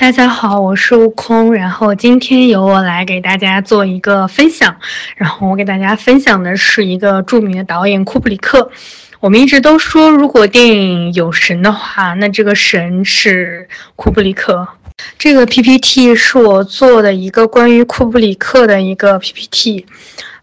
大家好，我是悟空，然后今天由我来给大家做一个分享，然后我给大家分享的是一个著名的导演库布里克。我们一直都说，如果电影有神的话，那这个神是库布里克。这个 PPT 是我做的一个关于库布里克的一个 PPT。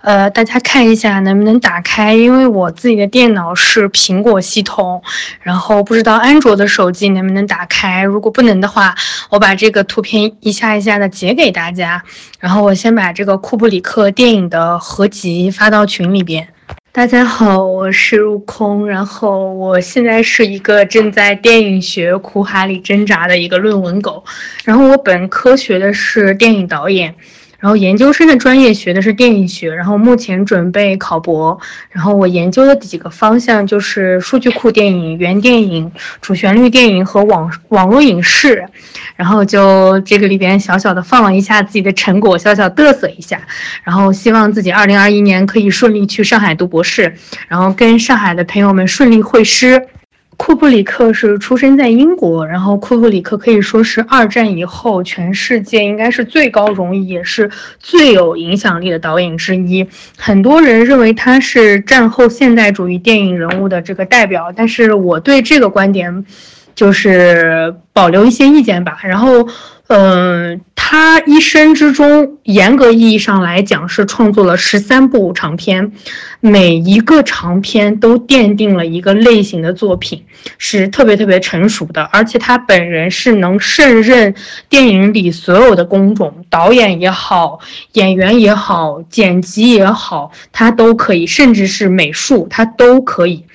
呃，大家看一下能不能打开，因为我自己的电脑是苹果系统，然后不知道安卓的手机能不能打开。如果不能的话，我把这个图片一下一下的截给大家。然后我先把这个库布里克电影的合集发到群里边。大家好，我是悟空，然后我现在是一个正在电影学苦海里挣扎的一个论文狗。然后我本科学的是电影导演。然后研究生的专业学的是电影学，然后目前准备考博。然后我研究的几个方向就是数据库电影、原电影、主旋律电影和网网络影视。然后就这个里边小小的放了一下自己的成果，小小嘚瑟一下。然后希望自己二零二一年可以顺利去上海读博士，然后跟上海的朋友们顺利会师。库布里克是出生在英国，然后库布里克可以说是二战以后全世界应该是最高荣誉也是最有影响力的导演之一。很多人认为他是战后现代主义电影人物的这个代表，但是我对这个观点就是保留一些意见吧。然后。嗯，他一生之中，严格意义上来讲是创作了十三部长片，每一个长片都奠定了一个类型的作品，是特别特别成熟的。而且他本人是能胜任电影里所有的工种，导演也好，演员也好，剪辑也好，他都可以，甚至是美术，他都可以。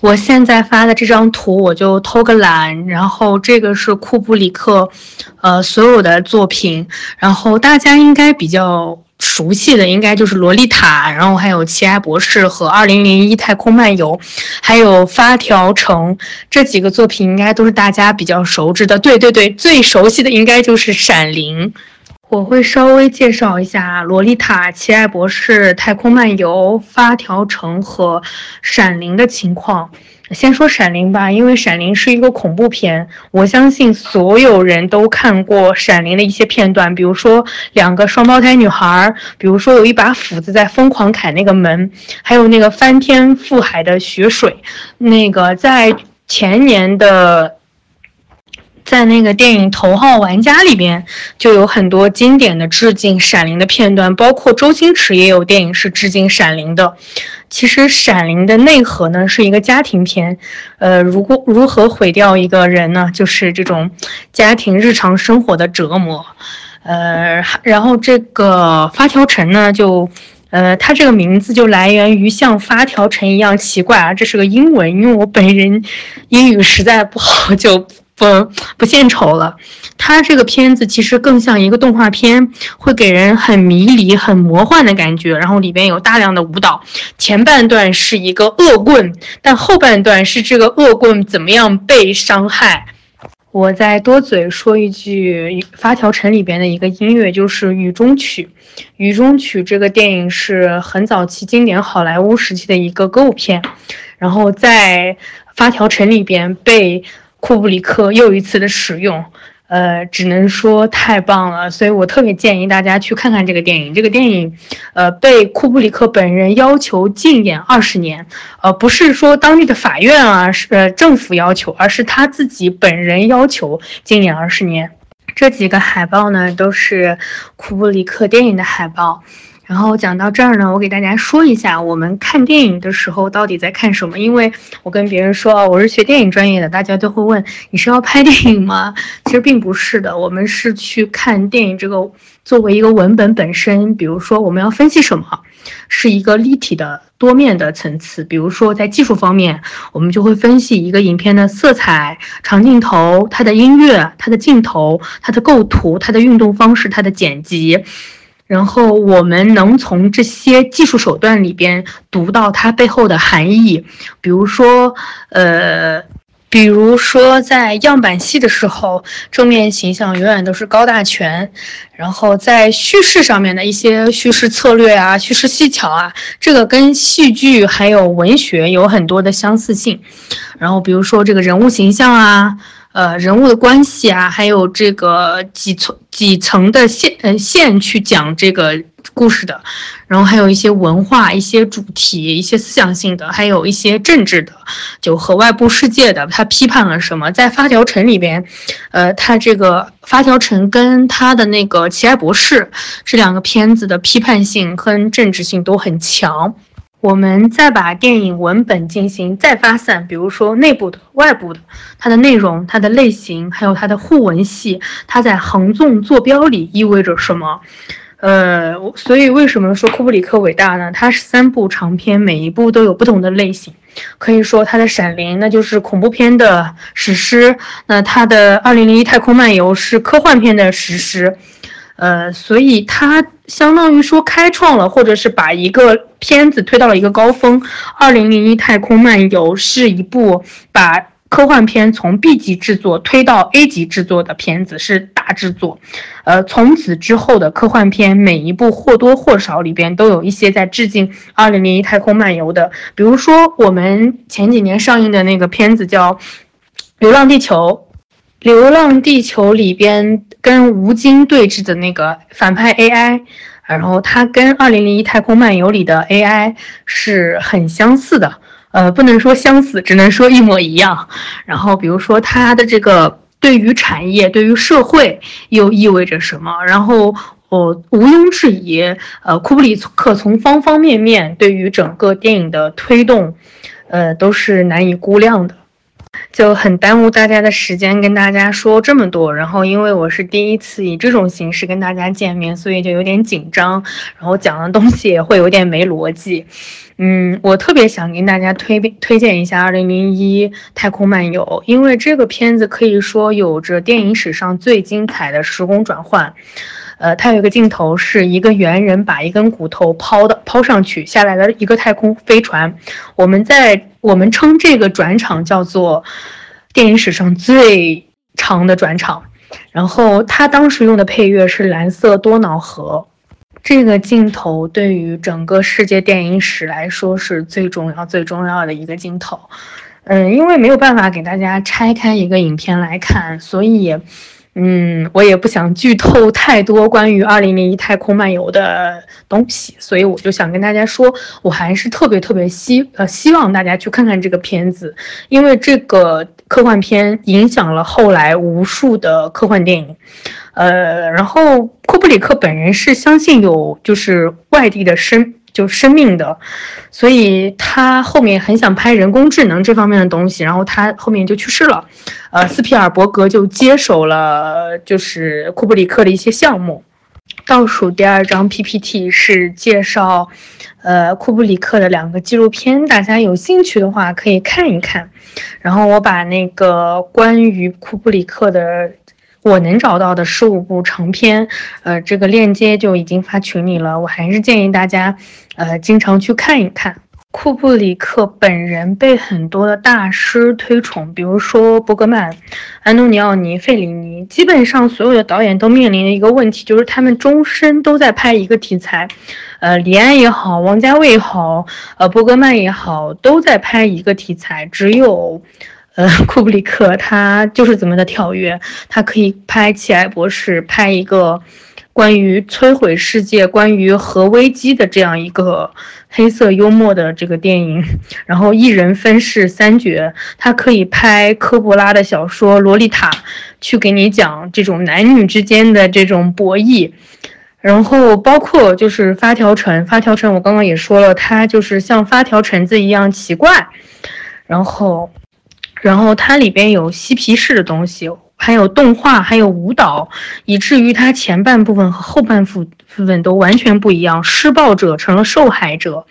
我现在发的这张图，我就偷个懒。然后这个是库布里克，呃，所有的作品。然后大家应该比较熟悉的，应该就是《洛丽塔》，然后还有《奇爱博士》和《二零零一太空漫游》，还有《发条城》这几个作品，应该都是大家比较熟知的。对对对，最熟悉的应该就是《闪灵》。我会稍微介绍一下《洛丽塔》《奇爱博士》《太空漫游》《发条城》和《闪灵》的情况。先说《闪灵》吧，因为《闪灵》是一个恐怖片，我相信所有人都看过《闪灵》的一些片段，比如说两个双胞胎女孩，比如说有一把斧子在疯狂砍那个门，还有那个翻天覆海的血水，那个在前年的。在那个电影《头号玩家》里边，就有很多经典的致敬《闪灵》的片段，包括周星驰也有电影是致敬《闪灵》的。其实《闪灵》的内核呢是一个家庭片，呃，如果如何毁掉一个人呢？就是这种家庭日常生活的折磨。呃，然后这个发条城呢，就呃，它这个名字就来源于像发条城一样奇怪啊，这是个英文，因为我本人英语实在不好，就。不不献丑了，它这个片子其实更像一个动画片，会给人很迷离、很魔幻的感觉。然后里边有大量的舞蹈，前半段是一个恶棍，但后半段是这个恶棍怎么样被伤害。我再多嘴说一句，《发条城》里边的一个音乐就是《雨中曲》。《雨中曲》这个电影是很早期经典好莱坞时期的一个歌舞片，然后在《发条城》里边被。库布里克又一次的使用，呃，只能说太棒了，所以我特别建议大家去看看这个电影。这个电影，呃，被库布里克本人要求禁演二十年，呃，不是说当地的法院啊，是呃政府要求，而是他自己本人要求禁演二十年。这几个海报呢，都是库布里克电影的海报。然后讲到这儿呢，我给大家说一下，我们看电影的时候到底在看什么？因为我跟别人说啊我是学电影专业的，大家都会问你是要拍电影吗？其实并不是的，我们是去看电影这个作为一个文本本身。比如说我们要分析什么，是一个立体的多面的层次。比如说在技术方面，我们就会分析一个影片的色彩、长镜头、它的音乐、它的镜头、它的构图、它的运动方式、它的剪辑。然后我们能从这些技术手段里边读到它背后的含义，比如说，呃，比如说在样板戏的时候，正面形象永远都是高大全，然后在叙事上面的一些叙事策略啊、叙事技巧啊，这个跟戏剧还有文学有很多的相似性。然后比如说这个人物形象啊。呃人物的关系啊，还有这个几层几层的线呃线去讲这个故事的，然后还有一些文化、一些主题、一些思想性的，还有一些政治的，就和外部世界的，他批判了什么？在《发条城》里边，呃，他这个《发条城》跟他的那个《奇爱博士》这两个片子的批判性和政治性都很强。我们再把电影文本进行再发散，比如说内部的、外部的，它的内容、它的类型，还有它的互文系，它在横纵坐标里意味着什么？呃，所以为什么说库布里克伟大呢？它是三部长片，每一部都有不同的类型。可以说，它的《闪灵》那就是恐怖片的史诗，那它的《二零零一太空漫游》是科幻片的史诗。呃，所以它相当于说开创了，或者是把一个片子推到了一个高峰。二零零一太空漫游是一部把科幻片从 B 级制作推到 A 级制作的片子，是大制作。呃，从此之后的科幻片，每一部或多或少里边都有一些在致敬二零零一太空漫游的。比如说，我们前几年上映的那个片子叫《流浪地球》。《流浪地球》里边跟吴京对峙的那个反派 AI，然后它跟《二零零一太空漫游》里的 AI 是很相似的，呃，不能说相似，只能说一模一样。然后比如说它的这个对于产业、对于社会又意味着什么？然后我毋庸置疑，呃，库布里克从方方面面对于整个电影的推动，呃，都是难以估量的。就很耽误大家的时间，跟大家说这么多。然后，因为我是第一次以这种形式跟大家见面，所以就有点紧张。然后讲的东西也会有点没逻辑。嗯，我特别想跟大家推推荐一下《二零零一太空漫游》，因为这个片子可以说有着电影史上最精彩的时空转换。呃，它有一个镜头是一个猿人把一根骨头抛的抛上去，下来了一个太空飞船。我们在我们称这个转场叫做电影史上最长的转场。然后他当时用的配乐是《蓝色多瑙河》，这个镜头对于整个世界电影史来说是最重要、最重要的一个镜头。嗯，因为没有办法给大家拆开一个影片来看，所以。嗯，我也不想剧透太多关于二零零一太空漫游的东西，所以我就想跟大家说，我还是特别特别希呃希望大家去看看这个片子，因为这个科幻片影响了后来无数的科幻电影，呃，然后库布里克本人是相信有就是外地的生。就生命的，所以他后面很想拍人工智能这方面的东西，然后他后面就去世了。呃，斯皮尔伯格就接手了，就是库布里克的一些项目。倒数第二张 PPT 是介绍，呃，库布里克的两个纪录片，大家有兴趣的话可以看一看。然后我把那个关于库布里克的。我能找到的十五部长篇，呃，这个链接就已经发群里了。我还是建议大家，呃，经常去看一看。库布里克本人被很多的大师推崇，比如说伯格曼、安东尼奥尼、费里尼，基本上所有的导演都面临的一个问题，就是他们终身都在拍一个题材。呃，李安也好，王家卫也好，呃，伯格曼也好，都在拍一个题材，只有。呃，库布里克他就是怎么的跳跃，他可以拍《奇爱博士》，拍一个关于摧毁世界、关于核危机的这样一个黑色幽默的这个电影，然后一人分饰三角。他可以拍科波拉的小说《洛丽塔》，去给你讲这种男女之间的这种博弈，然后包括就是发条橙，发条橙我刚刚也说了，它就是像发条橙子一样奇怪，然后。然后它里边有嬉皮士的东西，还有动画，还有舞蹈，以至于它前半部分和后半部分都完全不一样。施暴者成了受害者，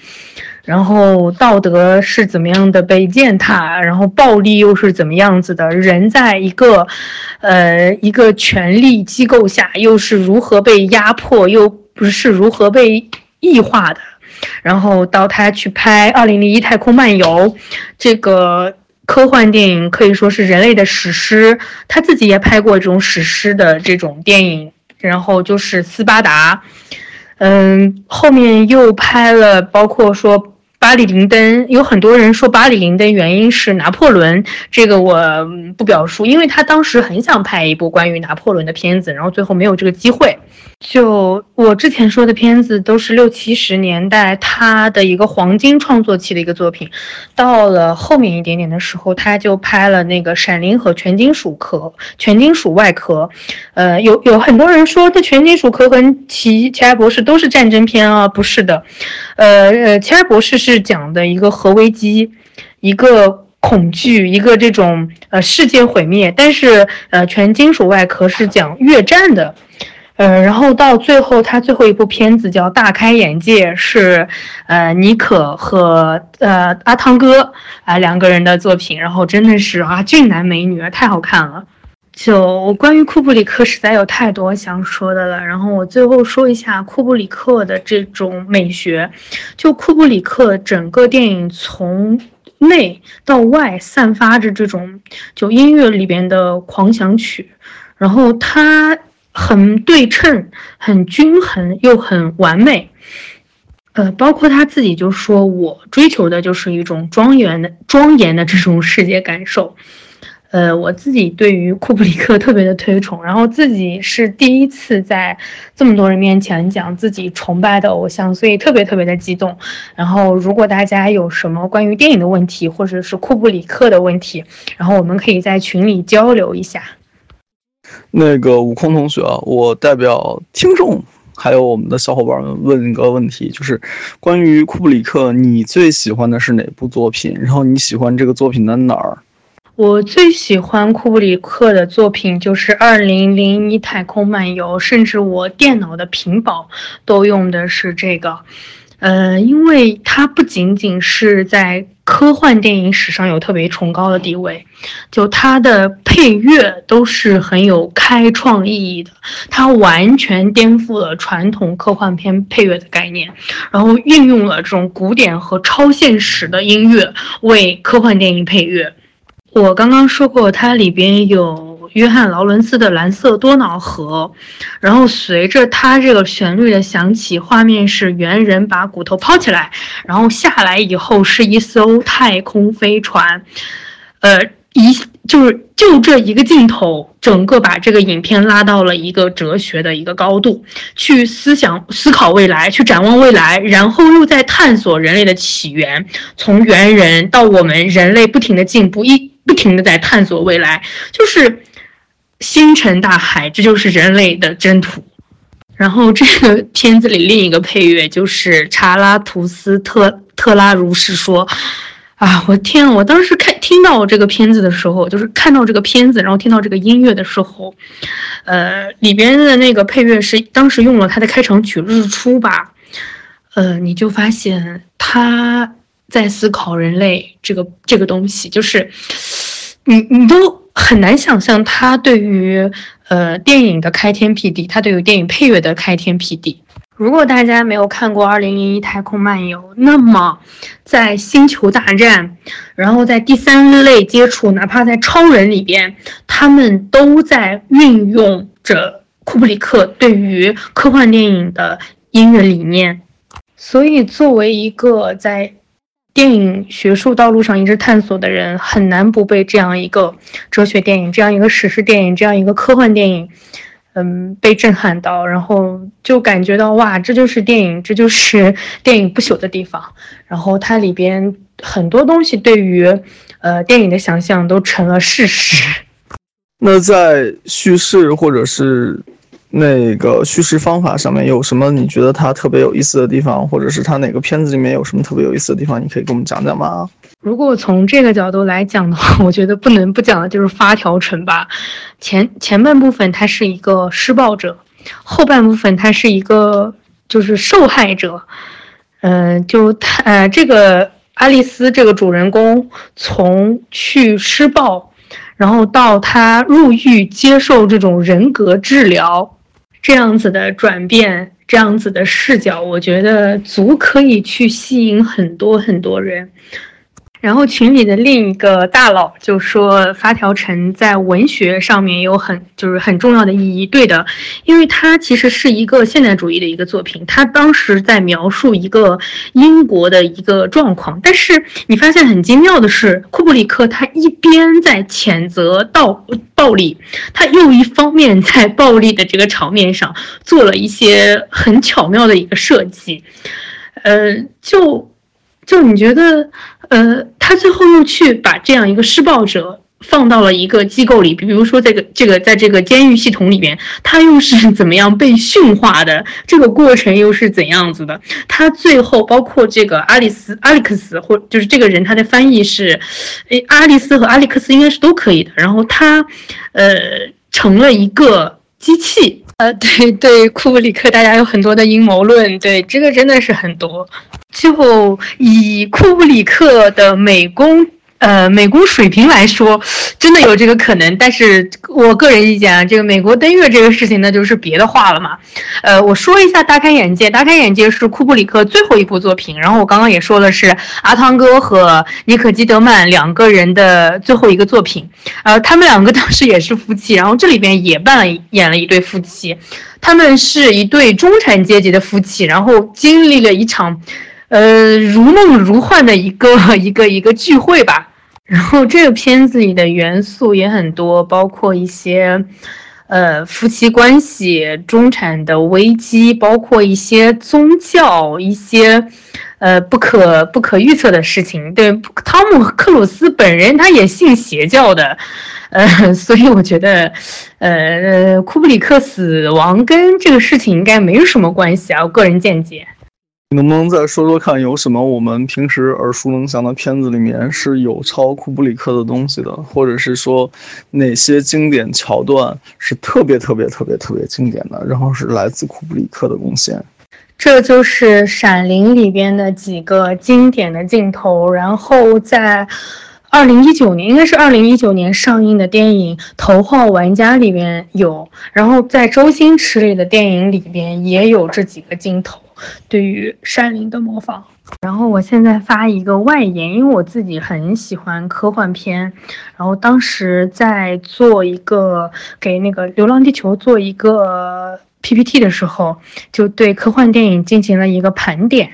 然后道德是怎么样的被践踏，然后暴力又是怎么样子的？人在一个，呃，一个权力机构下又是如何被压迫，又不是如何被异化的？然后到他去拍《二零零一太空漫游》这个。科幻电影可以说是人类的史诗，他自己也拍过这种史诗的这种电影，然后就是斯巴达，嗯，后面又拍了包括说《巴黎灵灯，有很多人说巴黎灵灯原因是拿破仑，这个我不表述，因为他当时很想拍一部关于拿破仑的片子，然后最后没有这个机会。就我之前说的片子都是六七十年代他的一个黄金创作期的一个作品，到了后面一点点的时候，他就拍了那个《闪灵》和《全金属壳》《全金属外壳》。呃，有有很多人说这《全金属壳》和《奇奇埃博士》都是战争片啊，不是的。呃呃，《奇埃博士》是讲的一个核危机，一个恐惧，一个这种呃世界毁灭，但是呃《全金属外壳》是讲越战的。呃，然后到最后，他最后一部片子叫《大开眼界》，是呃妮可和呃阿汤哥啊两个人的作品，然后真的是啊俊男美女，太好看了。就关于库布里克，实在有太多想说的了。然后我最后说一下库布里克的这种美学，就库布里克整个电影从内到外散发着这种就音乐里边的狂想曲，然后他。很对称，很均衡，又很完美。呃，包括他自己就说，我追求的就是一种庄严的、庄严的这种世界感受。呃，我自己对于库布里克特别的推崇，然后自己是第一次在这么多人面前讲自己崇拜的偶像，所以特别特别的激动。然后，如果大家有什么关于电影的问题，或者是库布里克的问题，然后我们可以在群里交流一下。那个悟空同学，我代表听众还有我们的小伙伴们问一个问题，就是关于库布里克，你最喜欢的是哪部作品？然后你喜欢这个作品的哪儿？我最喜欢库布里克的作品就是《二零零一太空漫游》，甚至我电脑的屏保都用的是这个。呃，因为它不仅仅是在科幻电影史上有特别崇高的地位，就它的配乐都是很有开创意义的，它完全颠覆了传统科幻片配乐的概念，然后运用了这种古典和超现实的音乐为科幻电影配乐。我刚刚说过，它里边有。约翰劳伦斯的蓝色多瑙河，然后随着它这个旋律的响起，画面是猿人把骨头抛起来，然后下来以后是一艘太空飞船，呃，一就是就这一个镜头，整个把这个影片拉到了一个哲学的一个高度，去思想思考未来，去展望未来，然后又在探索人类的起源，从猿人到我们人类不停的进步，一不停的在探索未来，就是。星辰大海，这就是人类的征途。然后这个片子里另一个配乐就是查拉图斯特特拉如是说：“啊，我天！我当时看听到这个片子的时候，就是看到这个片子，然后听到这个音乐的时候，呃，里边的那个配乐是当时用了他的开场曲《日出》吧？呃，你就发现他在思考人类这个这个东西，就是你你都。很难想象他对于呃电影的开天辟地，他对于电影配乐的开天辟地。如果大家没有看过《二零零一太空漫游》，那么在《星球大战》，然后在第三类接触，哪怕在《超人》里边，他们都在运用着库布里克对于科幻电影的音乐理念。所以，作为一个在电影学术道路上一直探索的人，很难不被这样一个哲学电影、这样一个史诗电影、这样一个科幻电影，嗯，被震撼到，然后就感觉到哇，这就是电影，这就是电影不朽的地方。然后它里边很多东西对于呃电影的想象都成了事实。那在叙事或者是。那个叙事方法上面有什么你觉得它特别有意思的地方，或者是它哪个片子里面有什么特别有意思的地方，你可以跟我们讲讲吗？如果从这个角度来讲的话，我觉得不能不讲的就是发条城吧。前前半部分他是一个施暴者，后半部分他是一个就是受害者。嗯，就他呃这个爱丽丝这个主人公从去施暴，然后到他入狱接受这种人格治疗。这样子的转变，这样子的视角，我觉得足可以去吸引很多很多人。然后群里的另一个大佬就说发条城在文学上面有很就是很重要的意义。对的，因为它其实是一个现代主义的一个作品，它当时在描述一个英国的一个状况。但是你发现很精妙的是，库布里克他一边在谴责暴暴力，他又一方面在暴力的这个场面上做了一些很巧妙的一个设计。呃，就就你觉得？呃，他最后又去把这样一个施暴者放到了一个机构里，比如说这个这个在这个监狱系统里边，他又是怎么样被驯化的？这个过程又是怎样子的？他最后包括这个阿里斯、阿里克斯，或就是这个人，他的翻译是，诶，阿里斯和阿里克斯应该是都可以的。然后他，呃，成了一个机器。呃，对对，库布里克，大家有很多的阴谋论，对这个真的是很多。就以库布里克的美工。呃，美工水平来说，真的有这个可能，但是我个人意见啊，这个美国登月这个事情那就是别的话了嘛。呃，我说一下大开眼界，大开眼界是库布里克最后一部作品，然后我刚刚也说了是阿汤哥和尼可基德曼两个人的最后一个作品，呃，他们两个当时也是夫妻，然后这里边也扮演了一对夫妻，他们是一对中产阶级的夫妻，然后经历了一场。呃，如梦如幻的一个 一个一个聚会吧。然后这个片子里的元素也很多，包括一些呃夫妻关系、中产的危机，包括一些宗教、一些呃不可不可预测的事情。对，汤姆克鲁斯本人他也信邪教的，呃，所以我觉得，呃，库布里克死亡跟这个事情应该没有什么关系啊，我个人见解。能不能再说说看，有什么我们平时耳熟能详的片子里面是有抄库布里克的东西的，或者是说哪些经典桥段是特别特别特别特别经典的，然后是来自库布里克的贡献？这就是《闪灵》里边的几个经典的镜头，然后在二零一九年，应该是二零一九年上映的电影《头号玩家》里边有，然后在周星驰里的电影里边也有这几个镜头。对于《山林》的模仿，然后我现在发一个外延，因为我自己很喜欢科幻片，然后当时在做一个给那个《流浪地球》做一个 PPT 的时候，就对科幻电影进行了一个盘点。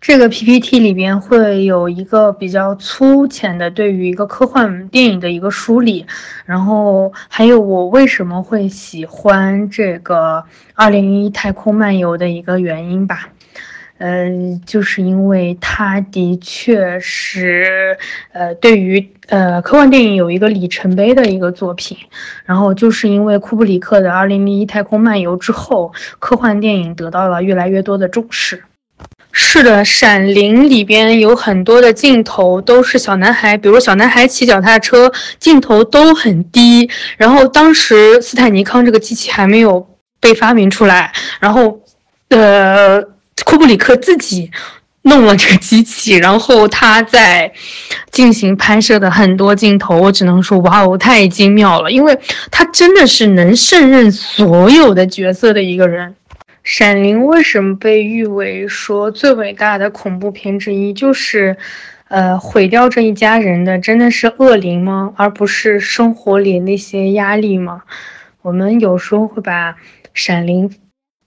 这个 PPT 里边会有一个比较粗浅的对于一个科幻电影的一个梳理，然后还有我为什么会喜欢这个《二零零一太空漫游》的一个原因吧。嗯，就是因为它的确是呃对于呃科幻电影有一个里程碑的一个作品，然后就是因为库布里克的《二零零一太空漫游》之后，科幻电影得到了越来越多的重视。是的，《闪灵》里边有很多的镜头都是小男孩，比如小男孩骑脚踏车，镜头都很低。然后当时斯坦尼康这个机器还没有被发明出来，然后，呃，库布里克自己弄了这个机器，然后他在进行拍摄的很多镜头，我只能说哇哦，太精妙了，因为他真的是能胜任所有的角色的一个人。《闪灵》为什么被誉为说最伟大的恐怖片之一？就是，呃，毁掉这一家人的真的是恶灵吗？而不是生活里那些压力吗？我们有时候会把《闪灵》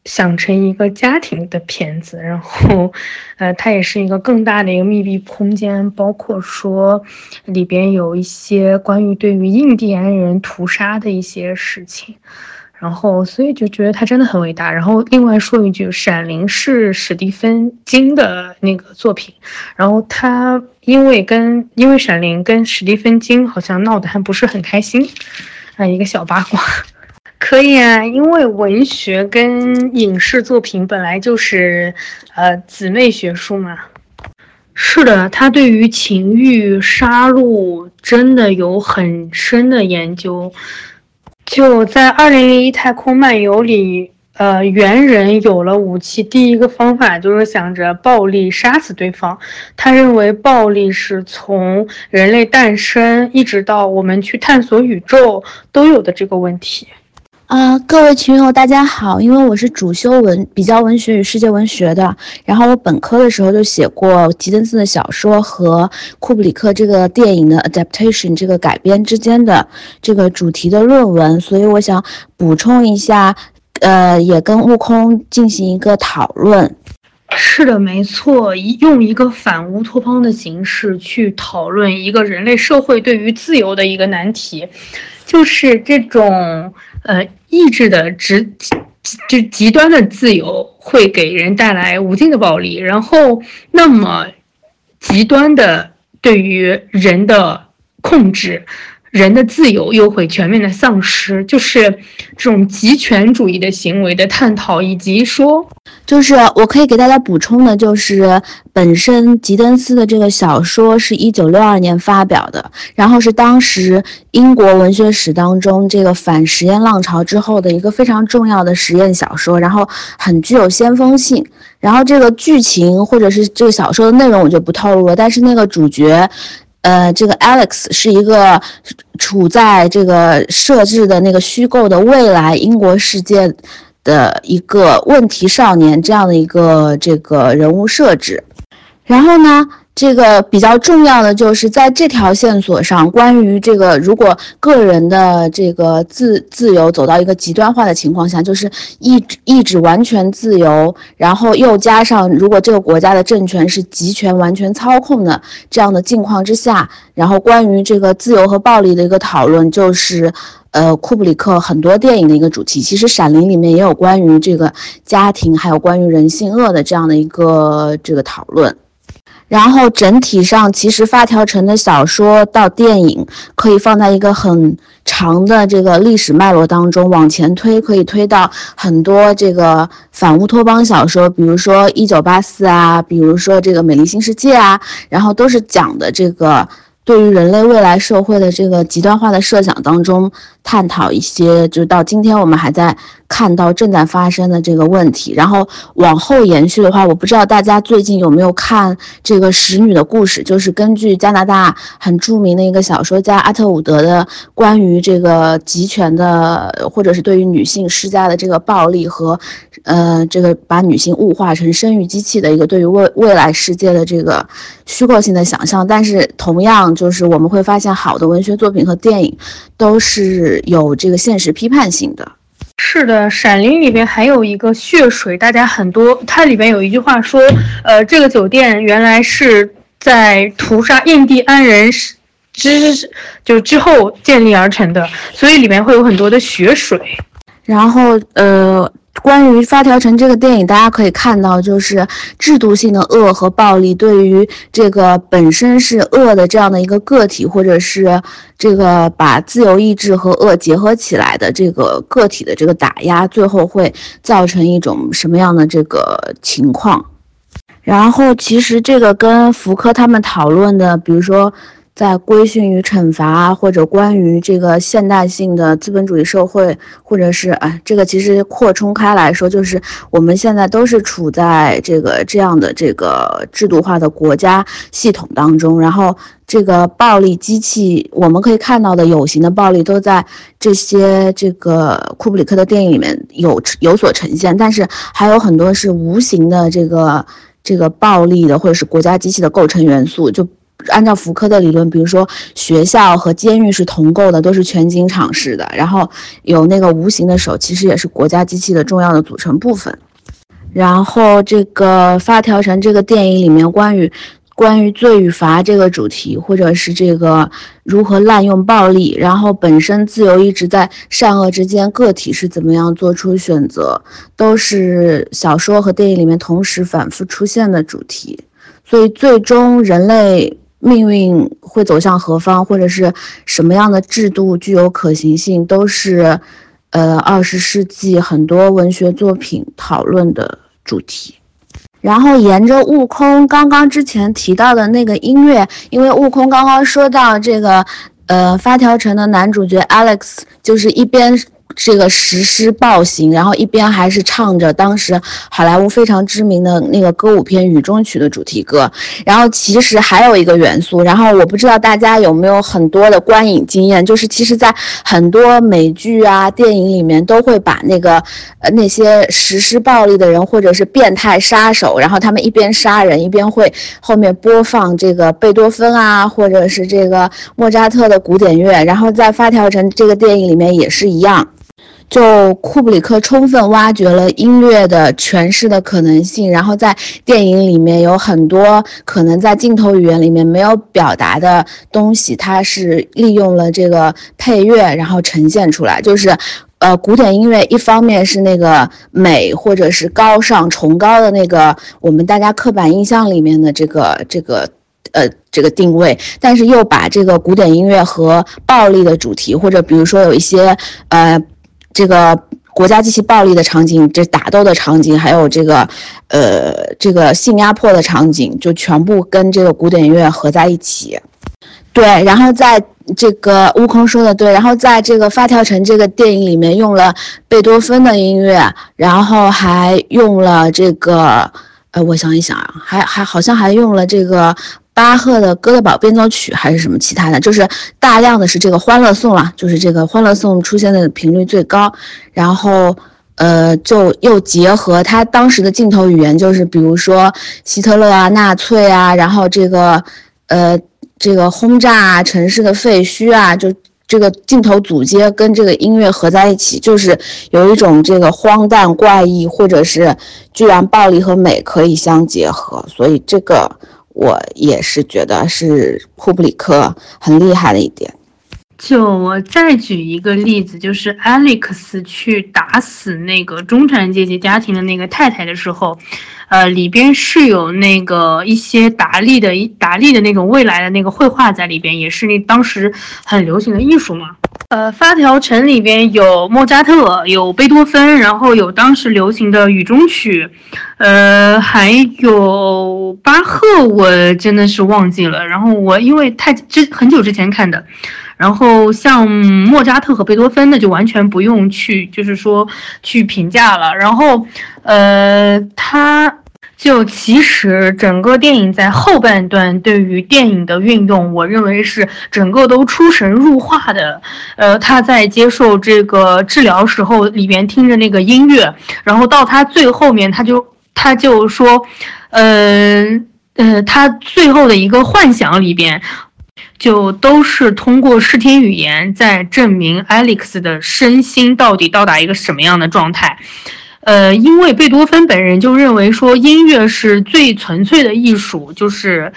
想成一个家庭的片子，然后，呃，它也是一个更大的一个密闭空间，包括说里边有一些关于对于印第安人屠杀的一些事情。然后，所以就觉得他真的很伟大。然后，另外说一句，《闪灵》是史蒂芬金的那个作品。然后他因为跟因为《闪灵》跟史蒂芬金好像闹得还不是很开心，啊，一个小八卦。可以啊，因为文学跟影视作品本来就是呃姊妹学术嘛。是的，他对于情欲、杀戮真的有很深的研究。就在《二零零一太空漫游》里，呃，猿人有了武器，第一个方法就是想着暴力杀死对方。他认为暴力是从人类诞生一直到我们去探索宇宙都有的这个问题。啊，各位群友，大家好！因为我是主修文比较文学与世界文学的，然后我本科的时候就写过吉登斯的小说和库布里克这个电影的 adaptation 这个改编之间的这个主题的论文，所以我想补充一下，呃，也跟悟空进行一个讨论。是的，没错，用一个反乌托邦的形式去讨论一个人类社会对于自由的一个难题，就是这种呃。意志的直就极端的自由会给人带来无尽的暴力，然后那么极端的对于人的控制。人的自由又会全面的丧失，就是这种极权主义的行为的探讨，以及说，就是我可以给大家补充的，就是本身吉登斯的这个小说是一九六二年发表的，然后是当时英国文学史当中这个反实验浪潮之后的一个非常重要的实验小说，然后很具有先锋性。然后这个剧情或者是这个小说的内容我就不透露了，但是那个主角。呃，这个 Alex 是一个处在这个设置的那个虚构的未来英国世界的一个问题少年这样的一个这个人物设置，然后呢？这个比较重要的就是在这条线索上，关于这个如果个人的这个自自由走到一个极端化的情况下，就是意志意志完全自由，然后又加上如果这个国家的政权是集权完全操控的这样的境况之下，然后关于这个自由和暴力的一个讨论，就是呃库布里克很多电影的一个主题。其实《闪灵》里面也有关于这个家庭，还有关于人性恶的这样的一个这个讨论。然后整体上，其实发条城的小说到电影可以放在一个很长的这个历史脉络当中往前推，可以推到很多这个反乌托邦小说，比如说《一九八四》啊，比如说这个《美丽新世界》啊，然后都是讲的这个。对于人类未来社会的这个极端化的设想当中，探讨一些，就是到今天我们还在看到正在发生的这个问题。然后往后延续的话，我不知道大家最近有没有看这个《使女的故事》，就是根据加拿大很著名的一个小说家阿特伍德的关于这个集权的，或者是对于女性施加的这个暴力和，呃，这个把女性物化成生育机器的一个对于未未来世界的这个虚构性的想象。但是同样。就是我们会发现，好的文学作品和电影都是有这个现实批判性的。是的，《闪灵》里边还有一个血水，大家很多，它里边有一句话说，呃，这个酒店原来是在屠杀印第安人之就之后建立而成的，所以里面会有很多的血水。然后，呃。关于《发条城》这个电影，大家可以看到，就是制度性的恶和暴力对于这个本身是恶的这样的一个个体，或者是这个把自由意志和恶结合起来的这个个体的这个打压，最后会造成一种什么样的这个情况？然后，其实这个跟福柯他们讨论的，比如说。在规训与惩罚，或者关于这个现代性的资本主义社会，或者是哎，这个其实扩充开来说，就是我们现在都是处在这个这样的这个制度化的国家系统当中。然后，这个暴力机器，我们可以看到的有形的暴力，都在这些这个库布里克的电影里面有有所呈现。但是，还有很多是无形的这个这个暴力的，或者是国家机器的构成元素，就。按照福柯的理论，比如说学校和监狱是同构的，都是全景敞式的，然后有那个无形的手，其实也是国家机器的重要的组成部分。然后这个发条城这个电影里面关于关于罪与罚这个主题，或者是这个如何滥用暴力，然后本身自由一直在善恶之间，个体是怎么样做出选择，都是小说和电影里面同时反复出现的主题。所以最终人类。命运会走向何方，或者是什么样的制度具有可行性，都是，呃，二十世纪很多文学作品讨论的主题。然后沿着悟空刚刚之前提到的那个音乐，因为悟空刚刚说到这个，呃，发条城的男主角 Alex 就是一边。这个实施暴行，然后一边还是唱着当时好莱坞非常知名的那个歌舞片《雨中曲》的主题歌。然后其实还有一个元素，然后我不知道大家有没有很多的观影经验，就是其实，在很多美剧啊、电影里面都会把那个呃那些实施暴力的人或者是变态杀手，然后他们一边杀人一边会后面播放这个贝多芬啊，或者是这个莫扎特的古典乐，然后在《发条城》这个电影里面也是一样。就库布里克充分挖掘了音乐的诠释的可能性，然后在电影里面有很多可能在镜头语言里面没有表达的东西，它是利用了这个配乐，然后呈现出来。就是，呃，古典音乐一方面是那个美或者是高尚崇高的那个我们大家刻板印象里面的这个这个呃这个定位，但是又把这个古典音乐和暴力的主题，或者比如说有一些呃。这个国家机器暴力的场景，这打斗的场景，还有这个，呃，这个性压迫的场景，就全部跟这个古典音乐合在一起。对，然后在这个悟空说的对，然后在这个发条城这个电影里面用了贝多芬的音乐，然后还用了这个，呃，我想一想啊，还还好像还用了这个。巴赫的《哥德堡变奏曲》还是什么其他的，就是大量的是这个《欢乐颂》了，就是这个《欢乐颂》出现的频率最高。然后，呃，就又结合他当时的镜头语言，就是比如说希特勒啊、纳粹啊，然后这个，呃，这个轰炸啊、城市的废墟啊，就这个镜头组接跟这个音乐合在一起，就是有一种这个荒诞怪异，或者是居然暴力和美可以相结合，所以这个。我也是觉得是库布里克很厉害的一点。就我再举一个例子，就是 Alex 去打死那个中产阶级家庭的那个太太的时候，呃，里边是有那个一些达利的达利的那种未来的那个绘画在里边，也是那当时很流行的艺术嘛。呃，发条城里边有莫扎特，有贝多芬，然后有当时流行的雨中曲，呃，还有巴赫，我真的是忘记了。然后我因为太之很久之前看的。然后像莫扎特和贝多芬那就完全不用去，就是说去评价了。然后，呃，他就其实整个电影在后半段对于电影的运用，我认为是整个都出神入化的。呃，他在接受这个治疗时候，里边听着那个音乐，然后到他最后面，他就他就说，呃呃，他最后的一个幻想里边。就都是通过视听语言在证明 Alex 的身心到底到达一个什么样的状态，呃，因为贝多芬本人就认为说音乐是最纯粹的艺术，就是，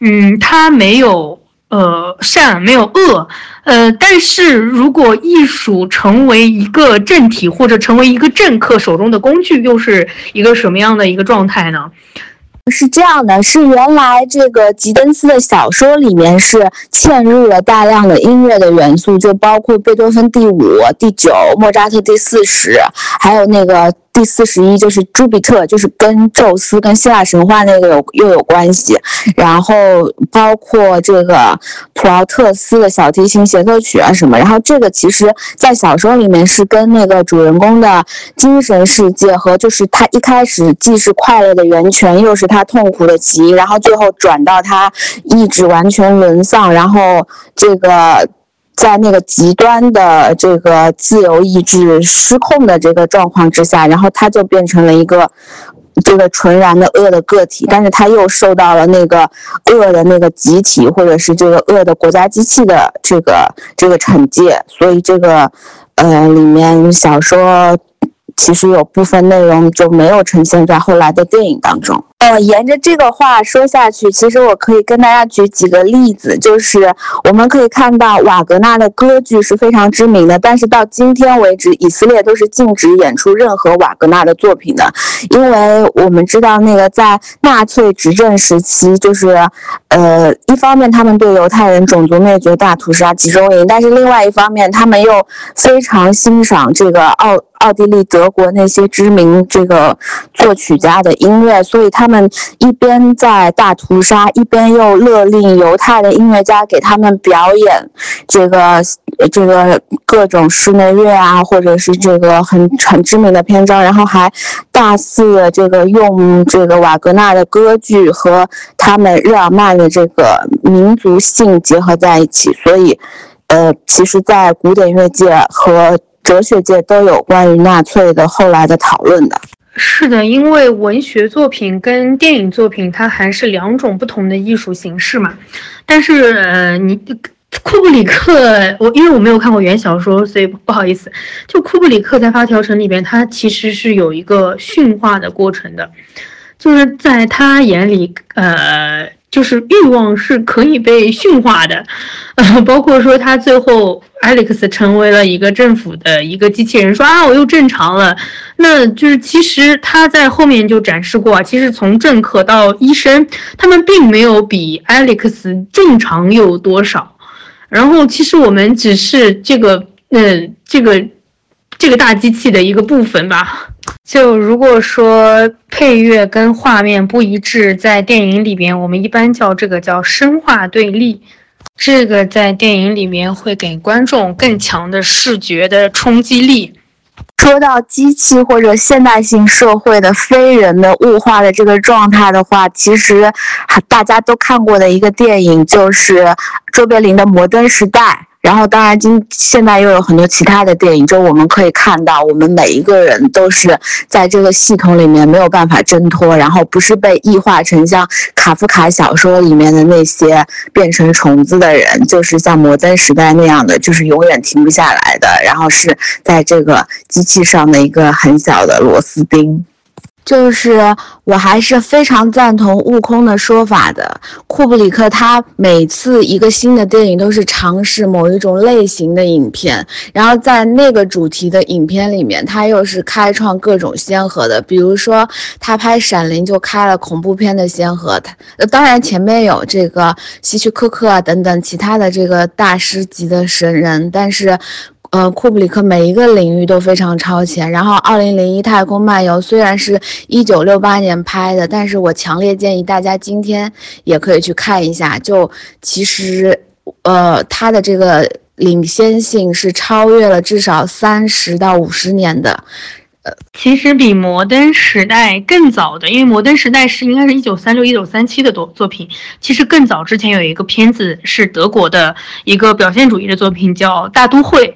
嗯，它没有呃善没有恶，呃，但是如果艺术成为一个政体或者成为一个政客手中的工具，又是一个什么样的一个状态呢？是这样的，是原来这个吉登斯的小说里面是嵌入了大量的音乐的元素，就包括贝多芬第五、第九，莫扎特第四十，还有那个。第四十一就是朱比特，就是跟宙斯、跟希腊神话那个有又有关系，然后包括这个普劳特斯的小提琴协奏曲啊什么，然后这个其实在小说里面是跟那个主人公的精神世界和就是他一开始既是快乐的源泉，又是他痛苦的起因，然后最后转到他意志完全沦丧，然后这个。在那个极端的这个自由意志失控的这个状况之下，然后他就变成了一个这个纯然的恶的个体，但是他又受到了那个恶的那个集体或者是这个恶的国家机器的这个这个惩戒，所以这个呃里面小说其实有部分内容就没有呈现在后来的电影当中。呃，沿着这个话说下去，其实我可以跟大家举几个例子，就是我们可以看到瓦格纳的歌剧是非常知名的，但是到今天为止，以色列都是禁止演出任何瓦格纳的作品的，因为我们知道那个在纳粹执政时期，就是呃，一方面他们对犹太人种族灭绝、大屠杀、集中营，但是另外一方面，他们又非常欣赏这个奥奥地利、德国那些知名这个作曲家的音乐，所以他们。们一边在大屠杀，一边又勒令犹太的音乐家给他们表演这个这个各种室内乐啊，或者是这个很很知名的篇章，然后还大肆的这个用这个瓦格纳的歌剧和他们日耳曼的这个民族性结合在一起，所以，呃，其实，在古典乐界和哲学界都有关于纳粹的后来的讨论的。是的，因为文学作品跟电影作品它还是两种不同的艺术形式嘛。但是，呃，你库布里克，我因为我没有看过原小说，所以不好意思。就库布里克在《发条城》里边，他其实是有一个驯化的过程的，就是在他眼里，呃。就是欲望是可以被驯化的，呃，包括说他最后 Alex 成为了一个政府的一个机器人，说啊我又正常了，那就是其实他在后面就展示过，其实从政客到医生，他们并没有比 Alex 正常有多少，然后其实我们只是这个，嗯，这个。这个大机器的一个部分吧。就如果说配乐跟画面不一致，在电影里边，我们一般叫这个叫声画对立。这个在电影里面会给观众更强的视觉的冲击力。说到机器或者现代性社会的非人的物化的这个状态的话，其实大家都看过的一个电影就是卓别林的《摩登时代》。然后，当然，今现在又有很多其他的电影，就我们可以看到，我们每一个人都是在这个系统里面没有办法挣脱，然后不是被异化成像卡夫卡小说里面的那些变成虫子的人，就是像摩登时代那样的，就是永远停不下来的，然后是在这个机器上的一个很小的螺丝钉。就是我还是非常赞同悟空的说法的。库布里克他每次一个新的电影都是尝试某一种类型的影片，然后在那个主题的影片里面，他又是开创各种先河的。比如说他拍《闪灵》就开了恐怖片的先河，他当然前面有这个希区柯克啊等等其他的这个大师级的神人，但是。呃，库布里克每一个领域都非常超前。然后，《二零零一太空漫游》虽然是一九六八年拍的，但是我强烈建议大家今天也可以去看一下。就其实，呃，它的这个领先性是超越了至少三十到五十年的。呃，其实比《摩登时代》更早的，因为《摩登时代》是应该是一九三六、一九三七的作作品。其实更早之前有一个片子是德国的一个表现主义的作品，叫《大都会》。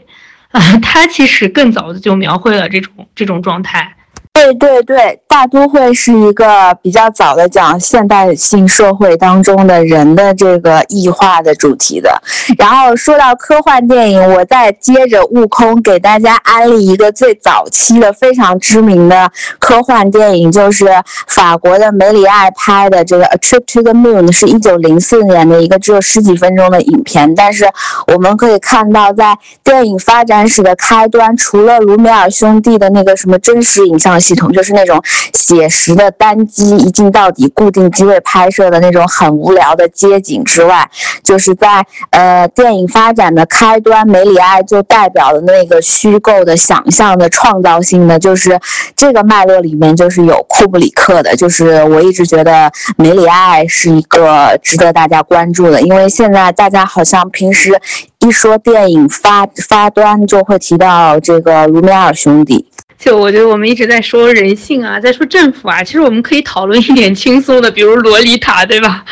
他其实更早的就描绘了这种这种状态。对对对，大都会是一个比较早的讲现代性社会当中的人的这个异化的主题的。然后说到科幻电影，我再接着悟空给大家安利一个最早期的非常知名的科幻电影，就是法国的梅里爱拍的这个《A Trip to the Moon》，是一九零四年的一个只有十几分钟的影片。但是我们可以看到，在电影发展史的开端，除了卢米尔兄弟的那个什么真实影像。系统就是那种写实的单机一镜到底固定机位拍摄的那种很无聊的街景之外，就是在呃电影发展的开端，梅里爱就代表了那个虚构的、想象的、创造性的，就是这个脉络里面就是有库布里克的，就是我一直觉得梅里爱是一个值得大家关注的，因为现在大家好像平时一说电影发发端就会提到这个卢米尔兄弟。就我觉得我们一直在说人性啊，在说政府啊，其实我们可以讨论一点轻松的，比如洛丽塔，对吧？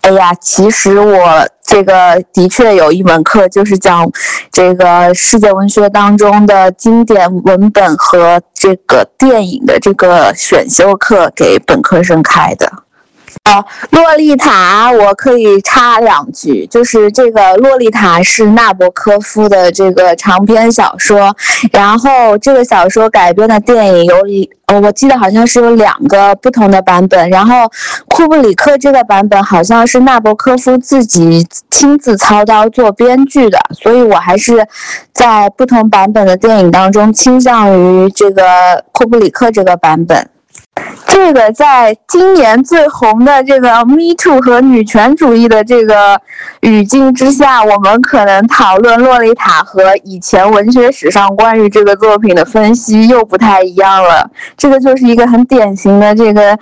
哎呀，其实我这个的确有一门课，就是讲这个世界文学当中的经典文本和这个电影的这个选修课，给本科生开的。哦，洛丽塔，我可以插两句，就是这个洛丽塔是纳博科夫的这个长篇小说，然后这个小说改编的电影有一，呃，我记得好像是有两个不同的版本，然后库布里克这个版本好像是纳博科夫自己亲自操刀做编剧的，所以我还是在不同版本的电影当中倾向于这个库布里克这个版本。这个在今年最红的这个 Me Too 和女权主义的这个语境之下，我们可能讨论《洛丽塔》和以前文学史上关于这个作品的分析又不太一样了。这个就是一个很典型的这个，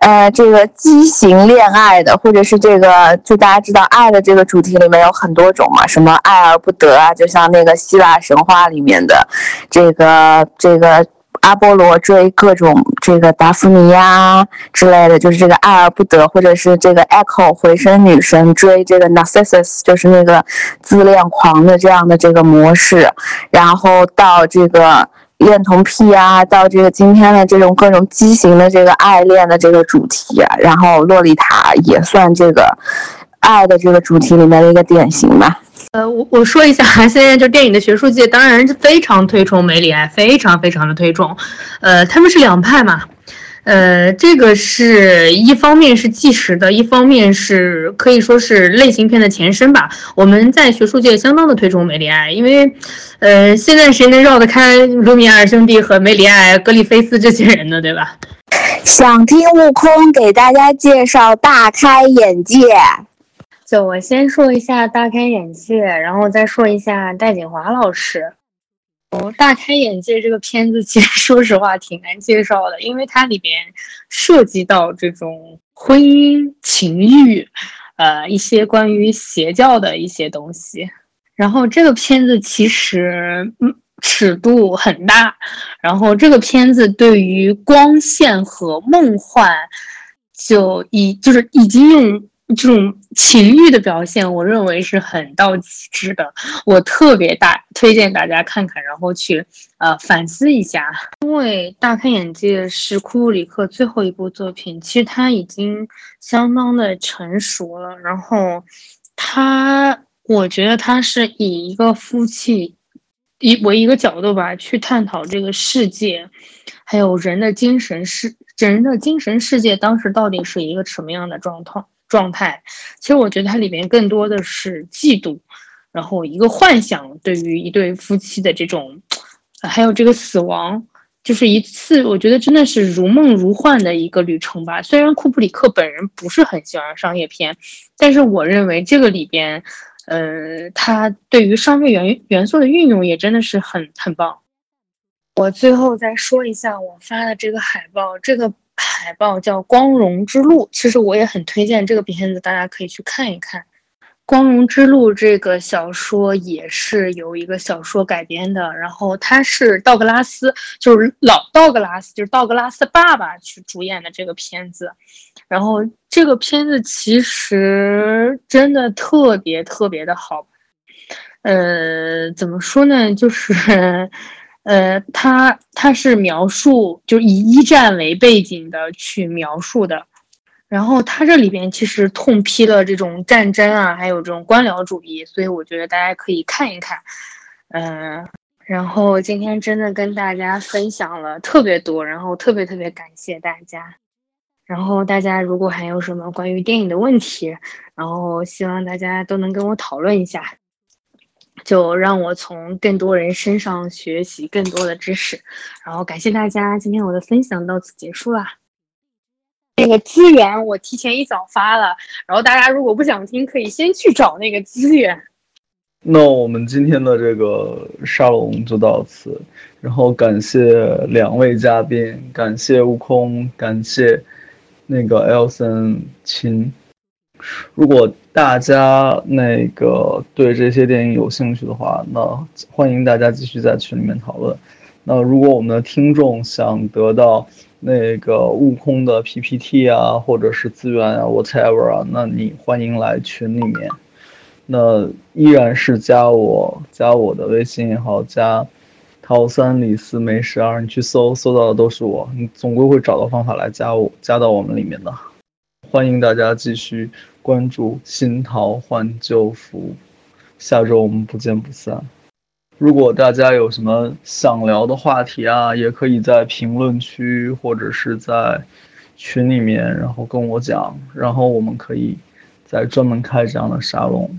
呃，这个畸形恋爱的，或者是这个，就大家知道爱的这个主题里面有很多种嘛，什么爱而不得啊，就像那个希腊神话里面的这个这个。阿波罗追各种这个达芙妮呀之类的，就是这个爱而不得，或者是这个 Echo 回声女神追这个 Narcissus，就是那个自恋狂的这样的这个模式，然后到这个恋童癖啊，到这个今天的这种各种畸形的这个爱恋的这个主题，然后洛丽塔也算这个爱的这个主题里面的一个典型吧。呃，我我说一下，现在就电影的学术界当然是非常推崇梅里爱，非常非常的推崇。呃，他们是两派嘛，呃，这个是一方面是纪实的，一方面是可以说是类型片的前身吧。我们在学术界相当的推崇梅里爱，因为，呃，现在谁能绕得开卢米埃尔兄弟和梅里爱、格里菲斯这些人呢？对吧？想听悟空给大家介绍，大开眼界。就我先说一下大开眼界，然后再说一下戴锦华老师。哦，大开眼界这个片子其实说实话挺难介绍的，因为它里边涉及到这种婚姻、情欲，呃，一些关于邪教的一些东西。然后这个片子其实尺度很大，然后这个片子对于光线和梦幻，就已就是已经用。这种情欲的表现，我认为是很到极致的。我特别大推荐大家看看，然后去呃反思一下。因为大开眼界是库布里克最后一部作品，其实他已经相当的成熟了。然后他，我觉得他是以一个夫妻一为一个角度吧，去探讨这个世界，还有人的精神世人的精神世界当时到底是一个什么样的状态。状态，其实我觉得它里面更多的是嫉妒，然后一个幻想对于一对夫妻的这种，还有这个死亡，就是一次我觉得真的是如梦如幻的一个旅程吧。虽然库布里克本人不是很喜欢商业片，但是我认为这个里边，呃，他对于商业元元素的运用也真的是很很棒。我最后再说一下我发的这个海报，这个。海报叫《光荣之路》，其实我也很推荐这个片子，大家可以去看一看。《光荣之路》这个小说也是由一个小说改编的，然后他是道格拉斯，就是老道格拉斯，就是道格拉斯爸爸去主演的这个片子。然后这个片子其实真的特别特别的好，呃，怎么说呢？就是。呃，他他是描述，就以一战为背景的去描述的，然后他这里边其实痛批了这种战争啊，还有这种官僚主义，所以我觉得大家可以看一看。嗯，然后今天真的跟大家分享了特别多，然后特别特别感谢大家。然后大家如果还有什么关于电影的问题，然后希望大家都能跟我讨论一下。就让我从更多人身上学习更多的知识，然后感谢大家，今天我的分享到此结束啦。那个资源我提前一早发了，然后大家如果不想听，可以先去找那个资源。那我们今天的这个沙龙就到此，然后感谢两位嘉宾，感谢悟空，感谢那个 Elson 亲。如果大家那个对这些电影有兴趣的话，那欢迎大家继续在群里面讨论。那如果我们的听众想得到那个悟空的 PPT 啊，或者是资源啊，whatever 啊，那你欢迎来群里面。那依然是加我，加我的微信也好，加陶三李四梅十二，你去搜，搜到的都是我，你总归会找到方法来加我，加到我们里面的。欢迎大家继续。关注新桃换旧符，下周我们不见不散。如果大家有什么想聊的话题啊，也可以在评论区或者是在群里面，然后跟我讲，然后我们可以再专门开这样的沙龙。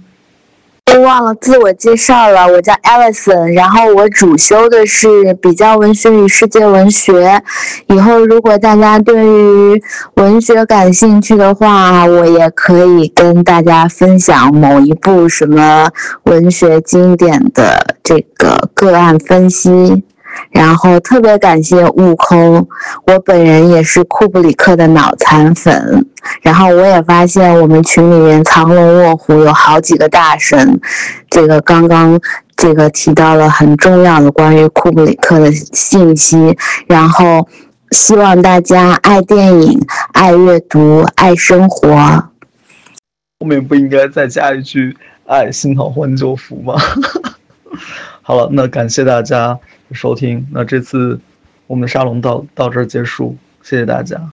都忘了自我介绍了，我叫 Alison，然后我主修的是比较文学与世界文学。以后如果大家对于文学感兴趣的话，我也可以跟大家分享某一部什么文学经典的这个个案分析。然后特别感谢悟空，我本人也是库布里克的脑残粉。然后我也发现我们群里面藏龙卧虎，有好几个大神。这个刚刚这个提到了很重要的关于库布里克的信息。然后希望大家爱电影、爱阅读、爱生活。后面不应该再加一句“爱心好换旧符”吗？好了，那感谢大家。收听，那这次我们沙龙到到这儿结束，谢谢大家。